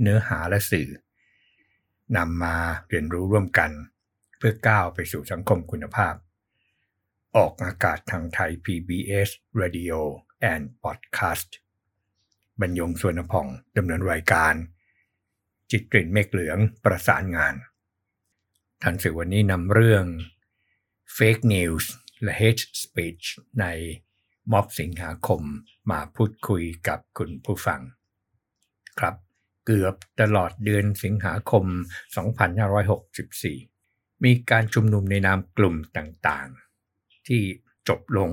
เนื้อหาและสื่อนำมาเรียนรู้ร่วมกัน เพื่อก้าวไปสู่สังคมคุณภาพ ออกอากาศทางไทย PBS Radio and Podcast บรรยงสวนพองดำเนินรายการ จิตกลิ่นเมฆเหลืองประสานงานทันสื่อวันนี้นำเรื่อง Fake News และ Hate Speech ในม็อบสิงหาคมมาพูดคุยกับคุณผู้ฟัง ครับ เกือบตลอดเดือนสิงหาคม 2564 มีการชุมนุมในนามกลุ่มต่างๆ ที่จบลง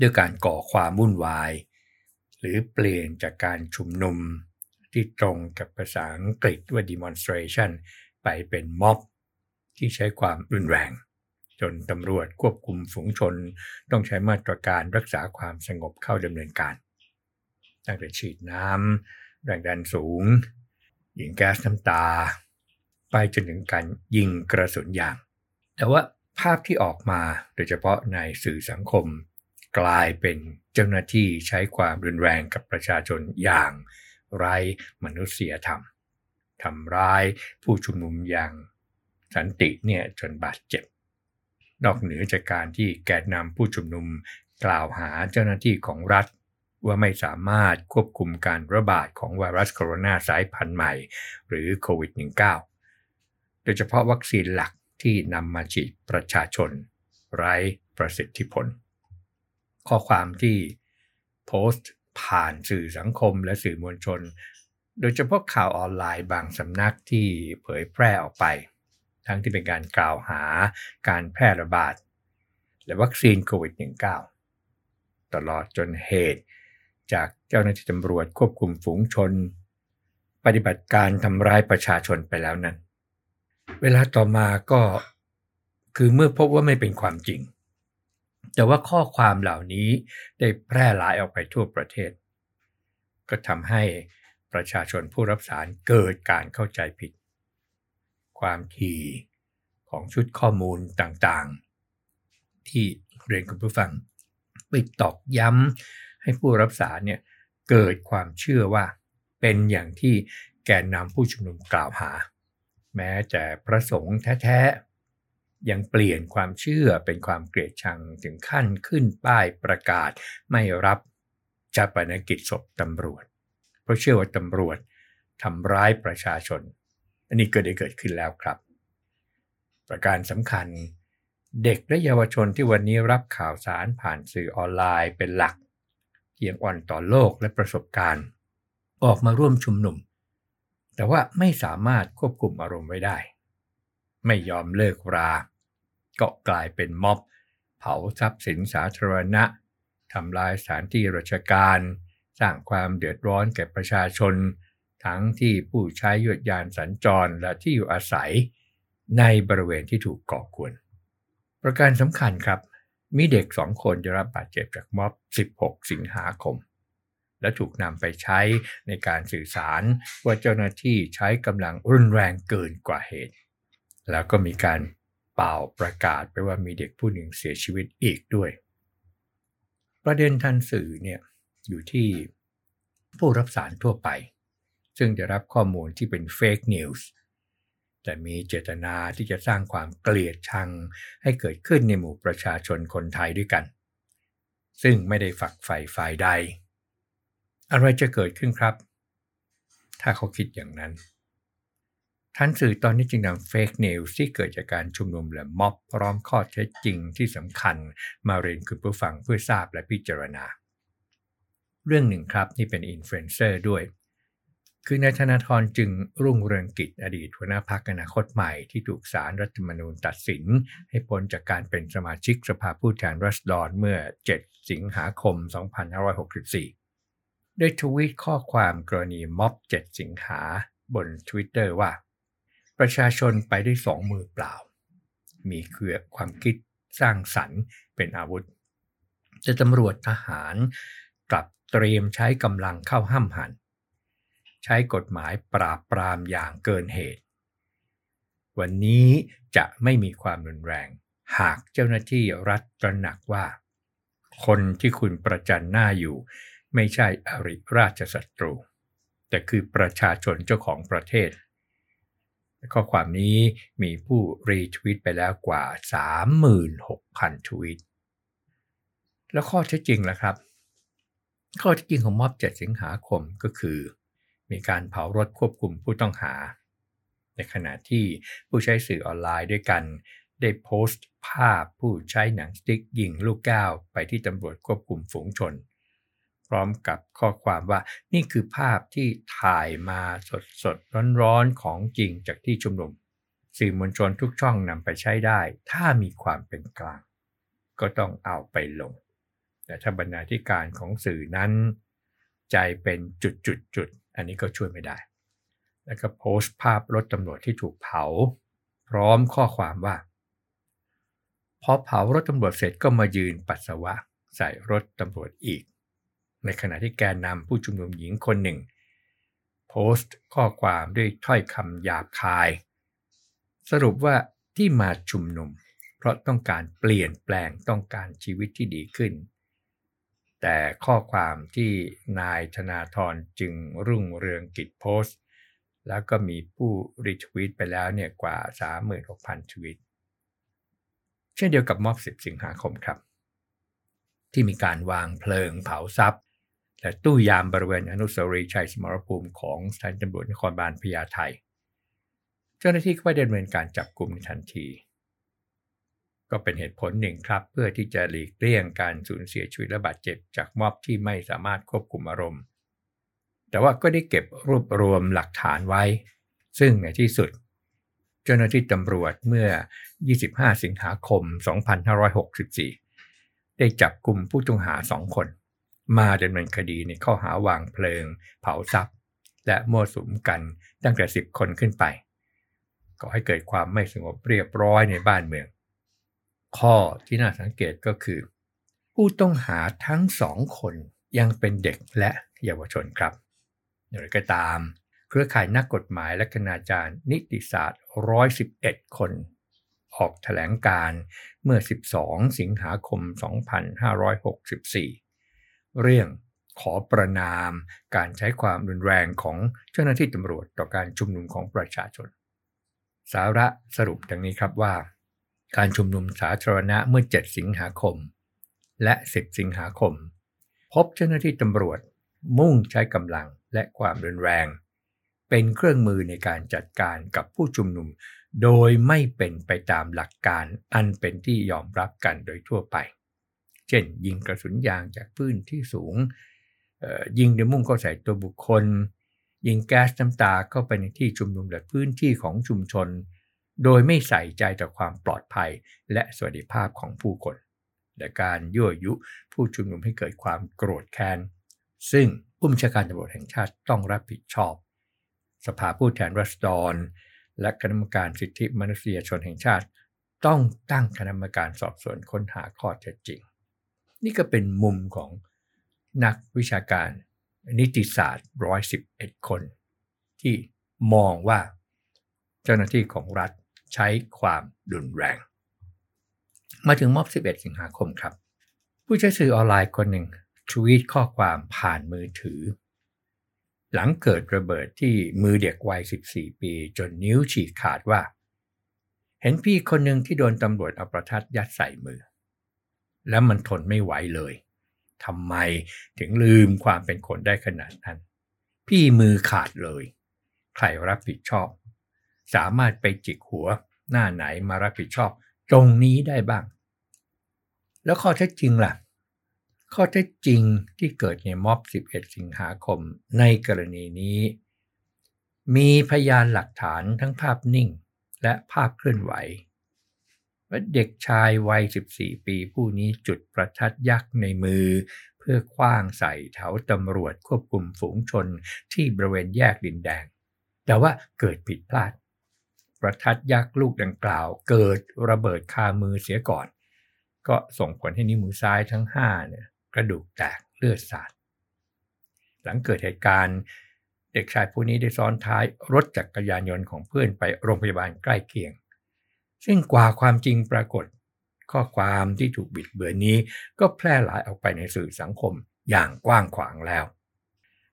ด้วยการก่อความวุ่นวาย หรือเปลี่ยนจากการชุมนุมที่ตรงกับภาษาอังกฤษว่า demonstration ไปเป็นม็อบที่ใช้ความรุนแรง จนตำรวจควบคุมฝูงชน ต้องใช้มาตรการรักษาความสงบเข้าดำเนินการตั้งแต่ฉีดน้ำ แรงดันสูง ยิงแก๊สน้ำตา ไปจนถึงการยิงกระสุนยาง แต่ว่าภาพที่ออกมาโดยเฉพาะในสื่อสังคม กลายเป็นเจ้าหน้าที่ใช้ความรุนแรงกับประชาชนอย่างไร้มนุษยธรรมทำร้ายผู้ชุมนุมอย่างสันติเนี่ยจนบาดเจ็บ นอกเหนือจากการที่แกนนำผู้ชุมนุมกล่าวหาเจ้าหน้าที่ของรัฐ ว่าไม่สามารถควบคุมการระบาดของไวรัสโคโรนาสายพันธุ์ใหม่ หรือโควิด -19 โดยเฉพาะวัคซีนหลักที่นำมาฉีดประชาชน ไร้ประสิทธิผล ข้อความที่โพสต์ผ่านสื่อสังคมและสื่อมวลชน โดยเฉพาะข่าวออนไลน์บางสำนักที่เผยแพร่ออกไป ทั้งที่เป็นการกล่าวหาการแพร่ระบาด และวัคซีนโควิด -19 ตลอดจนเหตุ จากเจ้าหน้าที่ตำรวจควบคุมฝูงชน ปฏิบัติการทำร้ายประชาชนไปแล้วนั้น เวลาต่อมาก็คือเมื่อพบว่าไม่เป็นความจริง แต่ว่าข้อความเหล่านี้ได้แพร่หลายออกไปทั่วประเทศ ก็ทำให้ประชาชนผู้รับสารเกิดการเข้าใจผิด ความถี่ของชุดข้อมูลต่างๆ ที่เรียนคุณผู้ฟังไปตอกย้ำ ให้ผู้รับสารเนี่ยเกิดความเชื่อว่าเป็นอย่างที่แกนนำผู้ชุมนุมกล่าวหา แม้แต่พระสงฆ์แท้ๆ ยังเปลี่ยนความเชื่อเป็นความเกลียดชังถึงขั้นขึ้นป้ายประกาศไม่รับจัปนกิจศพตำรวจ เพราะเชื่อว่าตำรวจทำร้ายประชาชน อันนี้ก็ได้เกิดขึ้นแล้วครับ ประการสำคัญ เด็กและเยาวชนที่วันนี้รับข่าวสารผ่านสื่อออนไลน์เป็นหลัก เพียงอ่อนต่อโลกและประสบการณ์ ออกมาร่วมชุมนุม แต่ว่าไม่สามารถควบคุมอารมณ์ไว้ได้ ไม่ยอมเลิกราก็กลายเป็นม็อบ เผาทรัพย์สินสาธารณะทำลายสถานที่ราชการ สร้างความเดือดร้อนแก่ประชาชน ทั้งที่ผู้ใช้ยวดยานสัญจรและที่อยู่อาศัยในบริเวณที่ถูกก่อกวนประการสำคัญครับ มีเด็กสองคนได้รับบาดเจ็บจากม็อบ 16 สิงหาคม และถูกนำไปใช้ในการสื่อสารว่าเจ้าหน้าที่ใช้กำลังรุนแรงเกินกว่าเหตุ แล้วก็มีการเป่าประกาศไปว่ามีเด็กผู้หนึ่งเสียชีวิตอีกด้วย ประเด็นทันสื่อเนี่ยอยู่ที่ผู้รับสารทั่วไป ซึ่งจะรับข้อมูลที่เป็นเฟกนิวส์ แต่มีเจตนาที่จะสร้างความเกลียดชังให้เกิดขึ้นในหมู่ประชาชนคนไทยด้วยกัน ซึ่งไม่ได้ฝักใฝ่ฝ่ายใด อะไรจะเกิดขึ้นครับ ถ้าเขาคิดอย่างนั้นทันสื่อตอนนี้จึงนำ fake news ที่เกิดจากการชุมนุมและม็อบพร้อมข้อเท็จจริงที่สำคัญมาเรียนคุณผู้ฟังเพื่อทราบและพิจารณา เรื่องหนึ่งครับนี่เป็นอินฟลูเอนเซอร์ด้วย คือนายธนาธรจึงรุ่งเรืองกิจอดีตหัวหน้าพรรคอนาคตใหม่ที่ถูกศาลรัฐธรรมนูญตัดสิน ให้พ้นจากการเป็นสมาชิกสภาผู้แทนรัษฎรเมื่อ 7 สิงหาคม 2564 ได้ทวีตข้อความกรณีม็อบ 7 สิงหาบน Twitter ว่า ประชาชนไปได้สองมือเปล่า มีเครือความคิดสร้างสรรค์เป็นอาวุธจะตำรวจทหารกลับเตรียมใช้กำลังเข้าห้ามหัน ใช้กฎหมายปราบปรามอย่างเกินเหตุ วันนี้จะไม่มีความรุนแรง หากเจ้าหน้าที่รัฐตระหนักว่า คนที่คุณประจันหน้าอยู่ ไม่ใช่อริราชศัตรู แต่คือประชาชนเจ้าของประเทศ ข้อความนี้มีผู้รีทวิตไปแล้วกว่า 36,000 ทวีตแล้วข้อเท็จจริงล่ะครับ ข้อเท็จจริงของม็อบ 7 สิงหาคมก็คือ มีการเผารถควบคุมผู้ต้องหา ในขณะที่ผู้ใช้สื่อออนไลน์ด้วยกัน ได้โพสต์ภาพผู้ใช้หนังสติ๊กยิงลูกแก้วไปที่ตำรวจควบคุมฝูงชน พร้อมกับข้อความว่านี่คือภาพที่ถ่ายมาสดสดร้อนๆของจริงจากที่ชุมนุมสื่อมวลชนทุกช่องนำไปใช้ได้ ถ้ามีความเป็นกลาง ก็ต้องเอาไปลง แต่ถ้าบรรณาธิการของสื่อนั้น ใจเป็นจุดจุดจุด อันนี้ก็ช่วยไม่ได้ แล้วก็โพสต์ภาพรถตำรวจที่ถูกเผา พร้อมข้อความว่า พอเผารถตำรวจเสร็จก็มายืนปัสสาวะใส่รถตำรวจอีก ในขณะที่แกนนำผู้ชุมนุมหญิงคนหนึ่ง โพสต์ข้อความด้วยถ้อยคำหยาบคาย สรุปว่าที่มาชุมนุม เพราะต้องการเปลี่ยนแปลงต้องการชีวิตที่ดีขึ้น แต่ข้อความที่นายธนาธรจึงรุ่งเรืองกิจโพสต์ แล้วก็มีผู้รีทวีตไปแล้วเนี่ยกว่า 36,000 ทวีต เช่นเดียวกับม็อบ 10 สิงหาคมครับ ที่มีการวางเพลิงเผาทรัพย์ และตู้ยามบริเวณอนุสาวรีย์ชัยสมรภูมิของสถานตำรวจนครบาลพญาไทเจ้าหน้าที่ก็ได้ดำเนินการจับกลุ่มทันที ก็เป็นเหตุผลหนึ่งครับ เพื่อที่จะหลีกเลี่ยงการสูญเสียชีวิตและบาดเจ็บ จากม็อบที่ไม่สามารถควบคุมอารมณ์ แต่ว่าก็ได้เก็บรวบรวมหลักฐานไว้ ซึ่งในที่สุด เจ้าหน้าที่ตำรวจเมื่อ 25 สิงหาคม 2564 ได้จับกลุ่มผู้ต้องหาสองคน มาดำเนินคดีในข้อหาวางเพลิง เผาทรัพย์ และมั่วสุมกันตั้งแต่ 10 คนขึ้นไปก็ให้เกิดความไม่สงบเรียบร้อยในบ้านเมือง ข้อที่น่าสังเกตก็คือ ผู้ต้องหาทั้งสองคนยังเป็นเด็กและเยาวชนครับอย่างไรก็ตาม เครือข่ายนักกฎหมายและคณาจารย์ นิติศาสตร์ 111 คน ออกแถลงการเมื่อ 12 สิงหาคม 2564 เรื่องขอประนามการใช้ความรุนแรงของเจ้าหน้าที่ตำรวจต่อการชุมนุมของประชาชน สาระสรุปดังนี้ครับว่า การชุมนุมสาธารณะเมื่อ 7 สิงหาคม และ 10 สิงหาคม พบเจ้าหน้าที่ตำรวจมุ่งใช้กำลังและความรุนแรง เป็นเครื่องมือในการจัดการกับผู้ชุมนุม โดยไม่เป็นไปตามหลักการอันเป็นที่ยอมรับกันโดยทั่วไป เช่น ยิงกระสุนยางจากพื้นที่สูง ยิงโดยมุ่งเข้าใส่ตัวบุคคล ยิงแก๊สน้ำตาเข้าไปในที่ชุมนุมและพื้นที่ของชุมชน โดยไม่ใส่ใจต่อความปลอดภัยและสวัสดิภาพของผู้คน และการยั่วยุผู้ชุมนุมให้เกิดความโกรธแค้น ซึ่งผู้บัญชาการตำรวจแห่งชาติต้องรับผิดชอบ สภาผู้แทนรัษฎร และคณะกรรมการสิทธิมนุษยชนแห่งชาติ ต้องตั้งคณะกรรมการสอบสวนค้นหาข้อเท็จจริง นี่ก็เป็นมุมของนักวิชาการนิติศาสตร์ 111 คน ที่มองว่าเจ้าหน้าที่ของรัฐ ใช้ความรุนแรง มาถึงม็อบ 11 สิงหาคมครับ ผู้ใช้สื่อออนไลน์คนหนึ่งทวีตข้อความผ่านมือถือ หลังเกิดระเบิดที่มือเด็กวัย 14 ปี จนนิ้วฉีกขาดว่า เห็นพี่คนหนึ่งที่โดนตำรวจเอาประทัดยัดใส่มือ แล้วมันทนไม่ไหวเลยทำไมถึงลืมความเป็นคนได้ขนาดนั้น พี่มือขาดเลย ใครรับผิดชอบ สามารถไปจิกหัวหน้าไหนมารับผิดชอบตรงนี้ได้บ้าง แล้วข้อเท็จจริงล่ะ ข้อเท็จจริงที่เกิดในม็อบ 11 สิงหาคมในกรณีนี้ มีพยานหลักฐานทั้งภาพนิ่งและภาพเคลื่อนไหวว่าเด็กชายวัย 14 ปีผู้นี้จุดประทัดยักษ์ในมือ เพื่อคว้างใส่แถวตำรวจควบคุมฝูงชนที่บริเวณแยกดินแดง แต่ว่าเกิดผิดพลาด ประทัดยักษ์ลูกดังกล่าว เกิดระเบิดคามือเสียก่อน ก็ส่งผลให้นิ้วมือซ้ายทั้งห้าเนี่ยกระดูกแตกเลือดสาดหลังเกิดเหตุการณ์เด็กชายผู้นี้ได้ซ้อนท้ายรถจักรยานยนต์ของเพื่อนไปโรงพยาบาลใกล้เคียง ซึ่งกว่าความจริงปรากฏ ข้อความที่ถูกบิดเบือนนี้ก็แพร่หลายออกไปในสื่อสังคมอย่างกว้างขวางแล้ว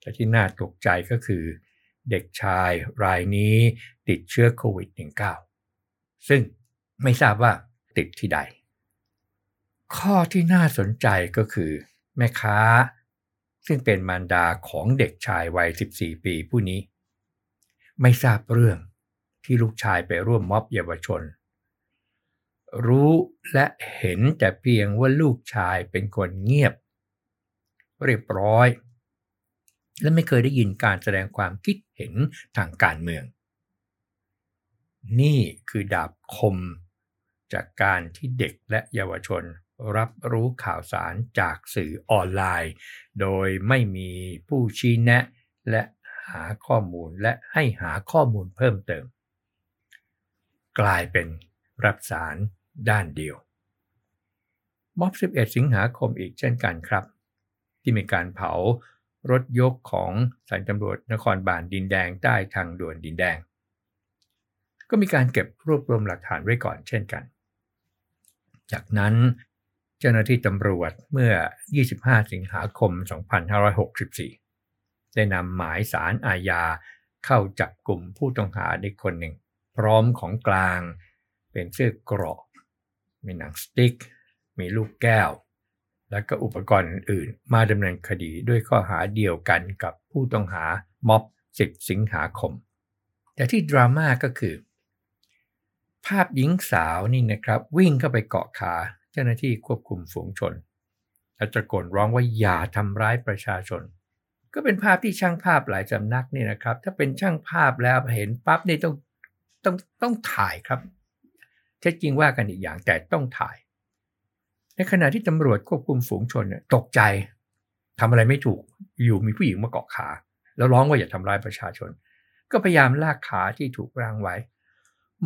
และที่น่าตกใจก็คือ เด็กชายรายนี้ติดเชื้อโควิด -19 ซึ่งไม่ทราบว่าติดที่ใด ข้อที่น่าสนใจก็คือแม่ค้า ซึ่งเป็นมารดาของเด็กชายวัย 14 ปีผู้นี้ ไม่ทราบเรื่องที่ลูกชายไปร่วมม็อบเยาวชน รู้และเห็นแต่เพียงว่าลูกชายเป็นคนเงียบ เรียบร้อย และไม่เคยได้ยินการแสดงความคิดเห็นทางการเมือง นี่คือดาบคม จากการที่เด็กและเยาวชนรับรู้ข่าวสารจากสื่อออนไลน์ โดยไม่มีผู้ชี้แนะ และหาข้อมูลและให้หาข้อมูลเพิ่มเติม กลายเป็นรับสารด้านเดียวม็อบ 11 สิงหาคมอีกเช่นกันครับ ที่มีการเผา รถยกของสายตำรวจนครบาลดินแดงใต้ทางด่วนดินแดง ก็มีการเก็บรวบรวมหลักฐานไว้ก่อนเช่นกัน จากนั้นเจ้าหน้าที่ตำรวจเมื่อ 25 สิงหาคม 2564 ได้นำหมายสารอาญาเข้าจับกลุ่มผู้ต้องหาในคนหนึ่ง พร้อมของกลางเป็นเสื้อกราะมีหนังสติ๊ก มีลูกแก้ว และก็อุปกรณ์อื่นมาดำเนินคดีด้วยข้อหาเดียวกันกับผู้ต้องหาม็อบ 10 สิงหาคม แต่ที่ดราม่าก็คือ ภาพหญิงสาวนี่นะครับ วิ่งเข้าไปเกาะขาเจ้าหน้าที่ควบคุมฝูงชน และตะโกนร้องว่าอย่าทำร้ายประชาชน ก็เป็นภาพที่ช่างภาพหลายสำนักนี่นะครับ ถ้าเป็นช่างภาพแล้วเห็นปั๊บนี่ต้องต้องต้องถ่ายครับแท้จริงว่ากันอีกอย่างแต่ต้องถ่าย ในขณะที่ตำรวจควบคุมฝูงชนเนี่ยตกใจทำอะไรไม่ถูกอยู่มีผู้หญิงมาเกาะขา แล้วร้องว่าอย่าทำร้ายประชาชน ก็พยายามลากขาที่ถูกรางไว้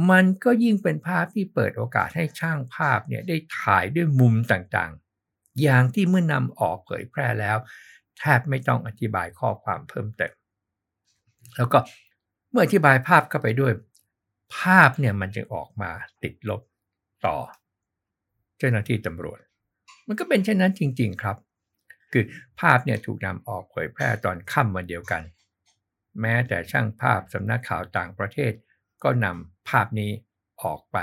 มันก็ยิ่งเป็นภาพที่เปิดโอกาสให้ช่างภาพเนี่ยได้ถ่ายด้วยมุมต่างๆ อย่างที่เมื่อนำออกเผยแพร่แล้วแทบไม่ต้องอธิบายข้อความเพิ่มเติมแล้วก็เมื่ออธิบายภาพเข้าไปด้วย ภาพเนี่ยมันจึงออกมาติดลบต่อ จ้าหน้าที่ตำรวจ มันก็เป็นเช่นนั้นจริง ๆครับ คือภาพเนี่ยถูกนำออกเผยแพร่ตอนค่ำวันเดียวกัน แม้แต่ช่างภาพสำนักข่าวต่างประเทศ ก็นำภาพนี้ออกไป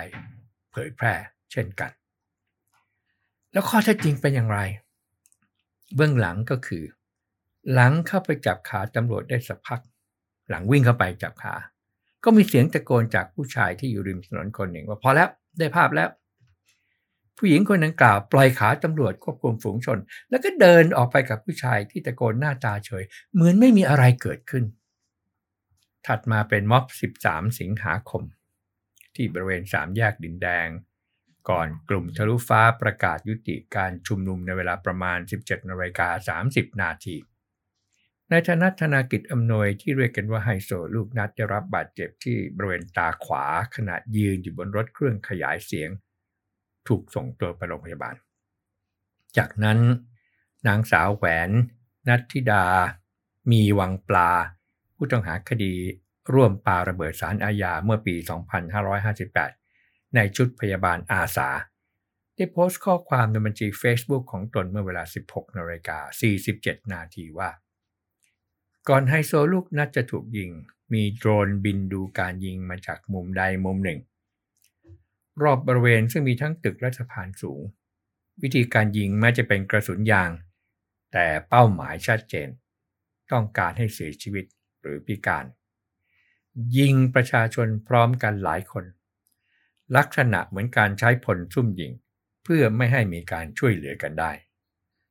เผยแพร่เช่นกัน แล้วข้อเท็จจริงเป็นอย่างไร เบื้องหลังก็คือ หลังเข้าไปจับขาตำรวจได้สักพัก หลังวิ่งเข้าไปจับขา ก็มีเสียงตะโกนจากผู้ชายที่อยู่ริมถนนคนหนึ่งว่าพอแล้วได้ภาพแล้ว ผู้หญิงคนนั้นกล่าวปล่อยขาตำรวจควบคุมฝูงชน แล้วก็เดินออกไปกับผู้ชายที่ตะโกนหน้าตาเฉย เหมือนไม่มีอะไรเกิดขึ้น ถัดมาเป็นม็อบ 13 สิงหาคม ที่บริเวณสามแยกดินแดง ก่อนกลุ่มทะลุฟ้าประกาศยุติการชุมนุมในเวลาประมาณ 17นาฬิกา30 นาทีนายธนัทธนากิจอำนวยที่เรียกกันว่าไฮโซลูกนัดได้รับบาดเจ็บที่บริเวณตาขวาขณะยืนอยู่บนรถเครื่องขยายเสียง ถูกส่งตัวไปโรงพยาบาล จากนั้น นางสาวแหวนนัทธิดา มีวังปลา ผู้ต้องหาคดีร่วมปาระเบิดสารอาญาเมื่อปี 2558 ในชุดพยาบาลอาสา ได้โพสต์ข้อความในบัญชี Facebook ของตนเมื่อเวลา 16นาฬิกา47 นาทีว่า ก่อนไฮโซลูกนัดจะถูกยิง มีโดรนบินดูการยิงมาจากมุมใดมุมหนึ่ง รอบบริเวณซึ่งมีทั้งตึกและสะพานสูง วิธีการยิงแม้จะเป็นกระสุนยาง แต่เป้าหมายชัดเจน ต้องการให้เสียชีวิตหรือพิการ ยิงประชาชนพร้อมกันหลายคน ลักษณะเหมือนการใช้ผลซุ่มยิง เพื่อไม่ให้มีการช่วยเหลือกันได้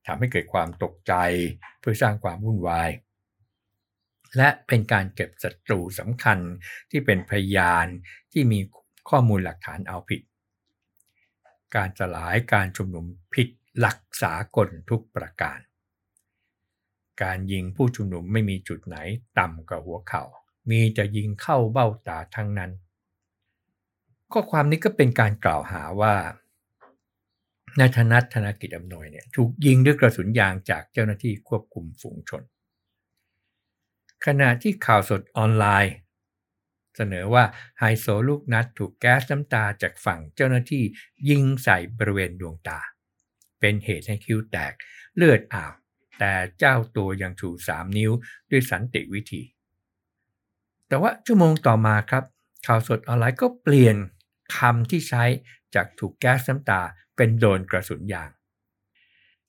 ทำให้เกิดความตกใจเพื่อสร้างความวุ่นวายและเป็นการเก็บศัตรูสำคัญที่เป็นพยานที่มี ข้อมูลหลักฐานเอาผิด การสลายการชุมนุมผิดหลักสากลทุกประการ การยิงผู้ชุมนุมไม่มีจุดไหนต่ำกว่าหัวเขา่า มีจะยิงเข้าเบ้าตาทั้งนั้น ข้อความนี้ก็เป็นการกล่าวหาว่านายธนัทธนกิจอำนวยเนี่ยถูกยิงด้วยกระสุนยางจากเจ้าหน้าที่ควบคุมฝูงชน ขณะที่ข่าวสดออนไลน์ เสนอว่าไฮโซลูกนัดถูกแก๊สน้ำตาจากฝั่งเจ้าหน้าที่ยิงใส่บริเวณดวงตา เป็นเหตุให้คิ้วแตกเลือดอาบแต่เจ้าตัวยังชูสามนิ้วด้วยสันติวิธี แต่ว่าชั่วโมงต่อมาครับ ข่าวสดออนไลน์ก็เปลี่ยนคำที่ใช้จากถูกแก๊สน้ำตาเป็นโดนกระสุนยาง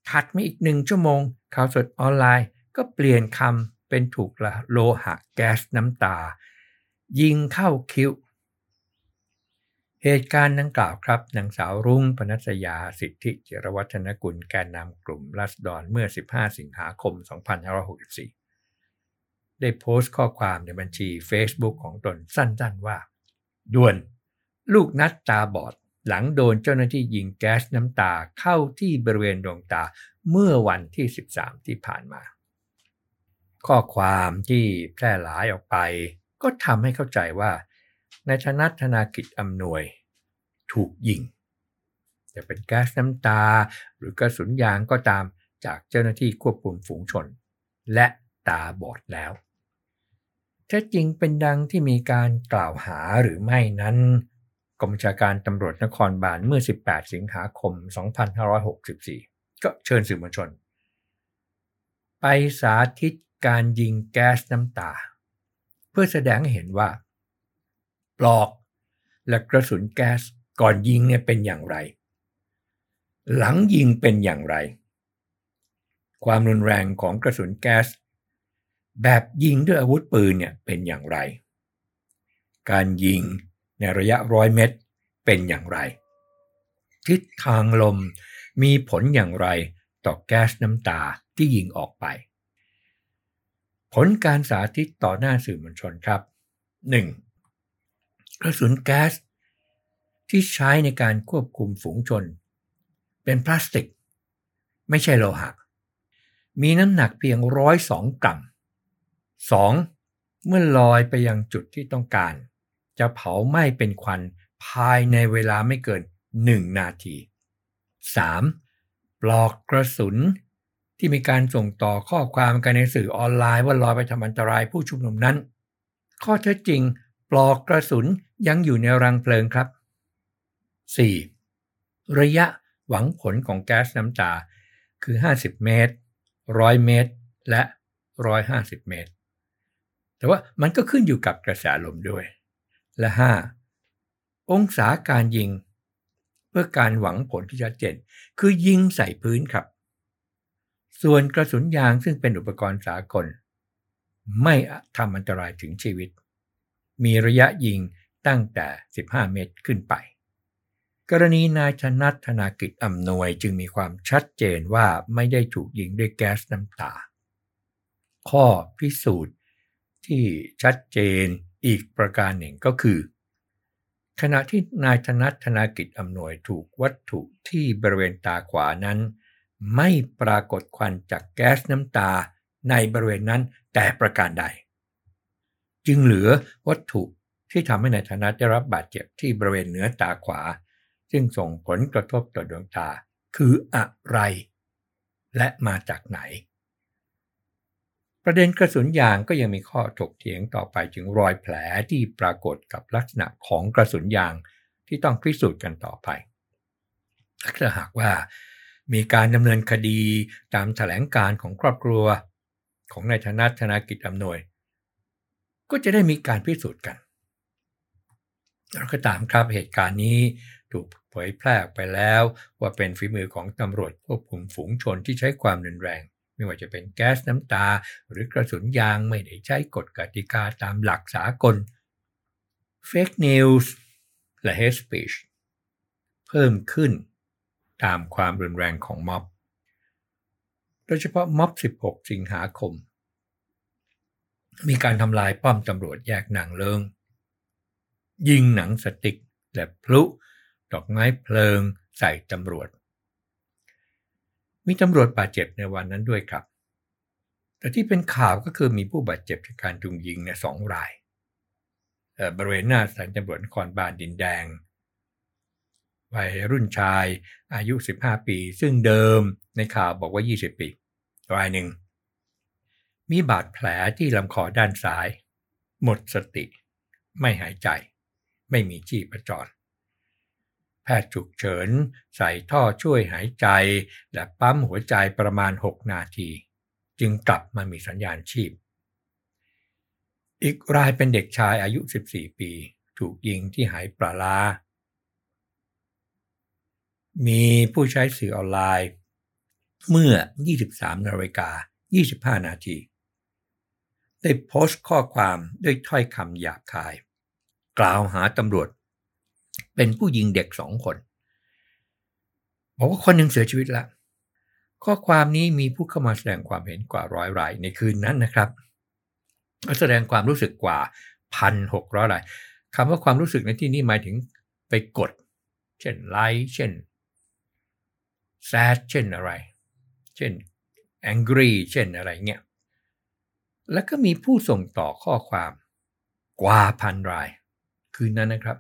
ถัดมาอีกหนึ่งชั่วโมง ข่าวสดออนไลน์ก็เปลี่ยนคำเป็นถูกโลหะแก๊สน้ำตา ยิงเข้าคิ้ว เหตุการณ์ดังกล่าวครับนางสาวรุ่งปนัสยาสิทธิเจรวัฒนกุลแกนนำกลุ่มรัศดรเมื่อ 15 สิงหาคม 2564 ได้โพสต์ข้อความในบัญชี Facebook ของตนสั้นๆว่า ด่วน ลูกนัดตาบอดหลังโดนเจ้าหน้าที่ยิงแก๊สน้ำตาเข้าที่บริเวณดวงตาเมื่อวันที่ 13 ที่ผ่านมา ข้อความที่แพร่หลายออกไป ก็ทำให้เข้าใจว่านายธนัธนากิจอำนวยถูกยิง จะเป็นแก๊สน้ำตา หรือกระสุนยางก็ตามจากเจ้าหน้าที่ควบคุมฝูงชน และตาบอดแล้วแท้จริงเป็นดังที่มีการกล่าวหาหรือไม่นั้น กรมชาการตำรวจนครบาลเมื่อ 18 สิงหาคม 2564 ก็เชิญสื่อมวลชน ไปสาธิตการยิงแก๊สน้ำตา พื่อแสดงให้เห็นว่า ปลอกและกระสุนแก๊สก่อนยิงเนี่ยเป็นอย่างไร หลังยิงเป็นอย่างไร ความรุนแรงของกระสุนแก๊สแบบยิงด้วยอาวุธปืนเนี่ยเป็นอย่างไร การยิงในระยะร้อยเมตรเป็นอย่างไร ทิศทางลมมีผลอย่างไรต่อแก๊สน้ำตาที่ยิงออกไป ผลการสาธิตต่อหน้าสื่อมวลชนครับ 1. กระสุนแก๊สที่ใช้ในการควบคุมฝูงชน เป็นพลาสติก ไม่ใช่โลหะ มีน้ำหนักเพียงร้อยสองกรัม 2. เมื่อลอยไปยังจุดที่ต้องการ จะเผาไหม้เป็นควันภายในเวลาไม่เกิน 1 นาที 3. ปลอกกระสุน ที่มีการส่งต่อข้อความกันในสื่อออนไลน์ว่าลอยไปทำอันตรายผู้ชุมนุมนั้น ข้อเท็จจริง ปลอกกระสุนยังอยู่ในรังเพลิงครับ 4. ระยะหวังผลของแก๊สน้ำตาคือ 50 เมตร 100 เมตร และ 150 เมตร แต่ว่ามันก็ขึ้นอยู่กับกระแสลมด้วย และ 5. องศาการยิง เพื่อการหวังผลที่ชัดเจน คือยิงใส่พื้นครับ ส่วนกระสุนยางซึ่งเป็นอุปกรณ์สากล ไม่ทำอันตรายถึงชีวิต มีระยะยิงตั้งแต่ 15 เมตรขึ้นไป กรณีนายชนัทธนากิจอำนวยจึงมีความชัดเจนว่าไม่ได้ถูกยิงด้วยแก๊สน้ำตา ข้อพิสูจน์ที่ชัดเจนอีกประการหนึ่งก็คือ ขณะที่นายธนัทธนากิจอำนวยถูกวัตถุที่บริเวณตาขวานั้น ไม่ปรากฏควันจากแก๊สน้ำตาในบริเวณนั้นแต่ประการใด จึงเหลือวัตถุที่ทำให้นายธนัทได้รับบาดเจ็บที่บริเวณเหนือตาขวา ซึ่งส่งผลกระทบต่อดวงตาคืออะไร และมาจากไหน ประเด็นกระสุนยางก็ยังมีข้อถกเถียงต่อไปถึงรอยแผลที่ปรากฏกับลักษณะของกระสุนยางที่ต้องพิสูจน์กันต่อไปถ้าหากว่า มีการดำเนินคดีตามแถลงการของครอบครัว ของนายธนัทธนากิจอำนวย ก็จะได้มีการพิสูจน์กันเราก็ตามครับเหตุการณ์นี้ถูกเผยแพร่ออกไปแล้วว่าเป็นฝีมือของตำรวจควบคุมฝูงชนที่ใช้ความรุนแรง ไม่ว่าจะเป็นแก๊สน้ำตา หรือกระสุนยางไม่ได้ใช้กฎกติกาตามหลักสากล Fake News และ Hate Speech เพิ่มขึ้น ตามความรุนแรงของม็อบ โดยเฉพาะม็อบ 16 สิงหาคม มีการทำลายป้อมตำรวจแยกหนังเลิง ยิงหนังสติกและพลุ ดอกไม้เพลิงใส่ตำรวจ มีตำรวจบาดเจ็บในวันนั้นด้วยครับ แต่ที่เป็นข่าวก็คือมีผู้บาดเจ็บจากการจุงยิงเนี่ยสองรายบริเวณหน้าสถานตำรวจนครบาลดินแดง วัยรุ่นชายอายุ 15 ปี ซึ่งเดิมในข่าวบอกว่า 20 ปีรายหนึ่ง มีบาดแผลที่ลำคอด้านซ้าย หมดสติ ไม่หายใจ ไม่มีชีพจร แพทย์ฉุกเฉินใส่ท่อช่วยหายใจ และปั๊มหัวใจประมาณ 6 นาที จึงกลับมามีสัญญาณชีพ อีกรายเป็นเด็กชายอายุ 14 ปี ถูกยิงที่หายปลาลา มีผู้ใช้สื่อออนไลน์ เมื่อ 23นาฬิกา25 นาที ได้โพสต์ข้อความด้วยถ้อยคำหยาบคาย กล่าวหาตำรวจ เป็นผู้ยิงเด็กสองคน บอกว่าคนหนึ่งเสียชีวิตแล้วข้อความนี้มีผู้เข้ามาแสดงความเห็นกว่าร้อยรายในคืนนั้นนะครับแสดงความรู้สึกกว่าพันหกร้อยรายคำว่าความรู้สึกในที่นี้หมายถึงไปกด เช่นไลค์เช่น sad เช่นอะไร เช่น angry เช่นอะไรเงี้ย แล้วก็มีผู้ส่งต่อข้อความกว่าพันราย คืนนั้นนะครับ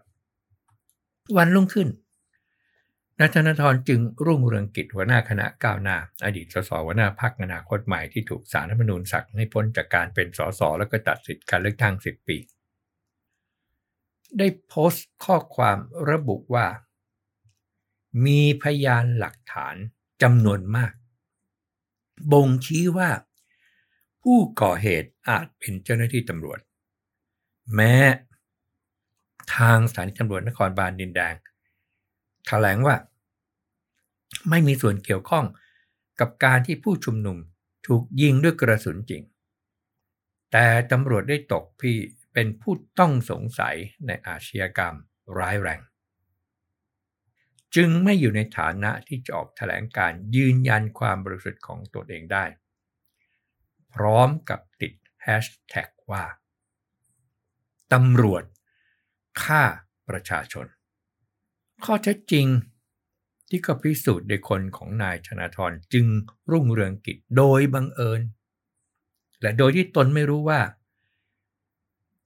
วันรุ่งขึ้นนายธนทรจึงรุ่งเรืองกิจหัวหน้าคณะก้าวหน้า อดีตสสหัวหน้าพักอนาคตใหม่ที่ถูกสารรัฐมนูญสั่งให้พ้นจากการเป็นสสแล้วก็ตัดสิทธิการเลือกตั้ง 10 ปี ได้โพสต์ข้อความระบุว่า มีพยานหลักฐานจำนวนมาก บ่งชี้ว่า ผู้ก่อเหตุอาจเป็นเจ้าหน้าที่ตำรวจ แม้ ทางสถานีตำรวจนครบาลดินแดงแถลงว่า ไม่มีส่วนเกี่ยวข้องกับการที่ผู้ชุมนุมถูกยิงด้วยกระสุนจริง แต่ตำรวจได้ตกพี่เป็นผู้ต้องสงสัยในอาชญากรรมร้ายแรง จึงไม่อยู่ในฐานะที่จะออกแถลงการยืนยันความบริสุทธิ์ของตัวเองได้ พร้อมกับติดแฮชแท็กว่าตำรวจฆ่าประชาชน ข้อเท็จจริงที่ก็พิสูจน์โดยคนของนายชนาธรจึงรุ่งเรืองกิจโดยบังเอิญ และโดยที่ตนไม่รู้ว่า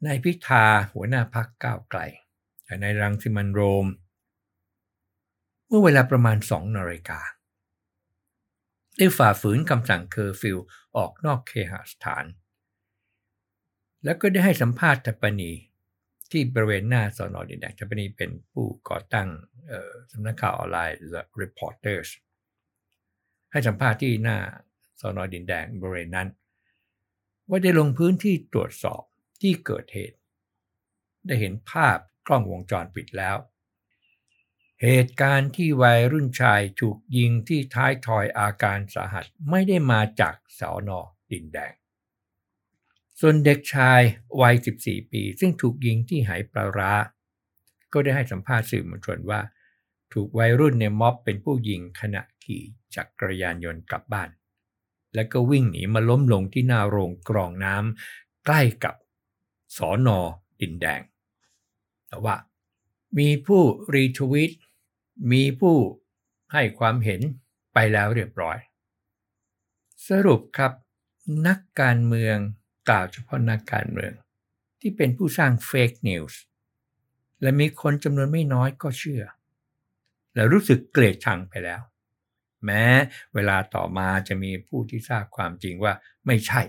นายพิธาหัวหน้าพรรคก้าวไกล และนายรังสิมันต์ โรม เมื่อเวลาประมาณสองนาฬิกาได้ฝ่าฝืนคำสั่งเคอร์ฟิวออกนอกเคหสถาน แล้วก็ได้ให้สัมภาษณ์ฐปณีย์ที่บริเวณหน้าสน.ดินแดงฐปณีย์เป็นผู้ก่อตั้งสำนักข่าวออนไลน์ The Reporters ให้สัมภาษณ์ที่หน้าสอนอดินแดงบริเวณนั้น ว่าได้ลงพื้นที่ตรวจสอบที่เกิดเหตุ ได้เห็นภาพกล้องวงจรปิดแล้ว เหตุการณ์ที่วัยรุ่นชายถูกยิงที่ท้ายทอยอาการสาหัสไม่ได้มาจากสอนอดินแดง ส่วนเด็กชายวัย 14 ปี ซึ่งถูกยิงที่หายปลาร้า ก็ได้ให้สัมภาษณ์สื่อมวลชนว่า ถูกวัยรุ่นในม็อบเป็นผู้ยิงขณะขี่จักรยานยนต์กลับบ้าน และก็วิ่งหนีมาล้มลงที่หน้าโรงกรองน้ำใกล้กับสอนอดินแดง แต่ว่า มีผู้รีทวิตมีผู้ให้ความเห็นไปแล้วเรียบร้อย สรุปครับ นักการเมืองกล่าวเฉพาะนักการเมือง ที่เป็นผู้สร้างเฟกนิวส์และมีคนจำนวนไม่น้อยก็เชื่อ และรู้สึกเกลียดชังไปแล้ว แม้เวลาต่อมาจะมีผู้ที่ทราบความจริงว่าไม่ใช่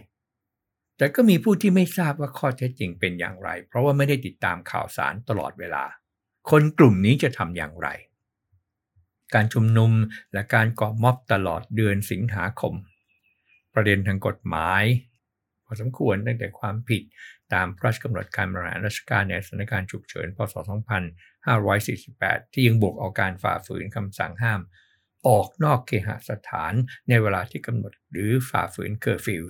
แต่ก็มีผู้ที่ไม่ทราบว่าข้อเท็จจริงเป็นอย่างไร เพราะว่าไม่ได้ติดตามข่าวสารตลอดเวลา คนกลุ่มนี้จะทำอย่างไร การชุมนุมและการก่อม็อบตลอดเดือนสิงหาคม ประเด็นทางกฎหมาย พอสมควรตั้งแต่ความผิดตามพระราชกำหนดการบริหารราชการในสถานการณ์ฉุกเฉินพศ 2548 ที่ยังบวกเอาการฝ่าฝืนคำสั่งห้าม ออกนอกเคหสถานในเวลาที่กำหนดหรือฝ่าฝืนเคอร์ฟิว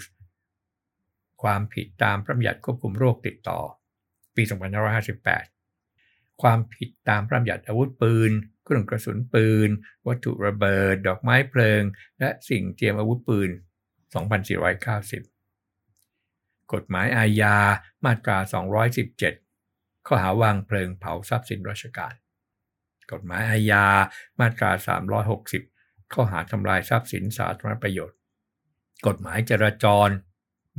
ความผิดตามพระบัญญัติควบคุมโรคติดต่อ ปี 2558 ความผิดตามพระบัญญัติอาวุธปืนเครื่องกระสุนปืน วัตถุระเบิด ดอกไม้เพลิง และสิ่งเตรียมอาวุธปืน 2490 กฎหมายอาญามาตรา 217 ข้อหาวางเพลิงเผาทรัพย์สินราชการ กฎหมายอาญามาตรา 360 ข้อหาทำลายทรัพย์สินสาธารณประโยชน์ กฎหมายจราจร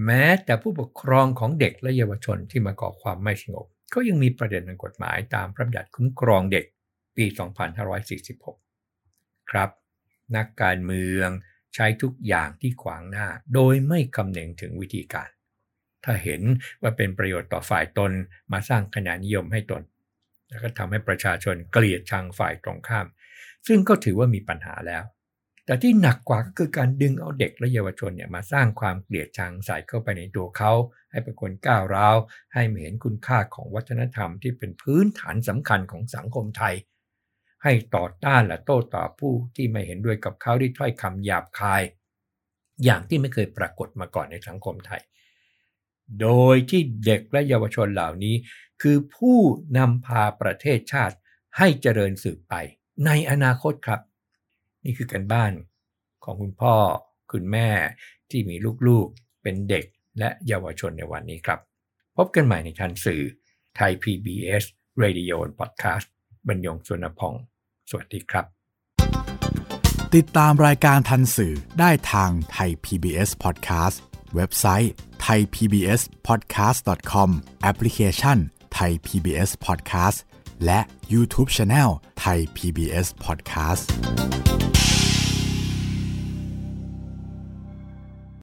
แม้แต่ผู้ปกครองของเด็กและเยาวชนที่มาก่อความไม่สงบ ก็ยังมีประเด็นทางกฎหมายตามพระบัญญัติคุ้มครองเด็กปี 2546 ครับ นักการเมืองใช้ทุกอย่างที่ขวางหน้า โดยไม่คำนึงถึงวิธีการ ถ้าเห็นว่าเป็นประโยชน์ต่อฝ่ายตนมาสร้างคะแนนนิยมให้ตน แล้วก็ทำให้ประชาชนเกลียดชังฝ่ายตรงข้าม ซึ่งก็ถือว่ามีปัญหาแล้ว แต่ที่หนักกว่าก็คือการดึงเอาเด็กและเยาวชนเนี่ยมาสร้างความเกลียดชังใส่เข้าไปในตัวเขา ให้เป็นคนก้าวร้าว ให้เห็นคุณค่าของวัฒนธรรมที่เป็นพื้นฐานสำคัญของสังคมไทย ให้ต่อต้านและโต้ตอบผู้ที่ไม่เห็นด้วยกับเขาด้วยถ้อยคำหยาบคาย อย่างที่ไม่เคยปรากฏมาก่อนในสังคมไทย โดยที่เด็กและเยาวชนเหล่านี้ คือผู้นำพาประเทศชาติให้เจริญสืบไป ในอนาคตครับ นี่คือการบ้านของคุณพ่อ คุณแม่ที่มีลูกๆ เป็นเด็ก และเยาวชนในวันนี้ครับ พบกันใหม่ในทันสื่อไทย PBS Radio Podcast บรรยงสุนพองสวัสดีครับ ติดตามรายการทันสื่อได้ทางไทย PBS Podcast เว็บไซต์ thaipbspodcast.com แอปพลิเคชัน Thai PBS Podcast และ YouTube Channel Thai PBS Podcast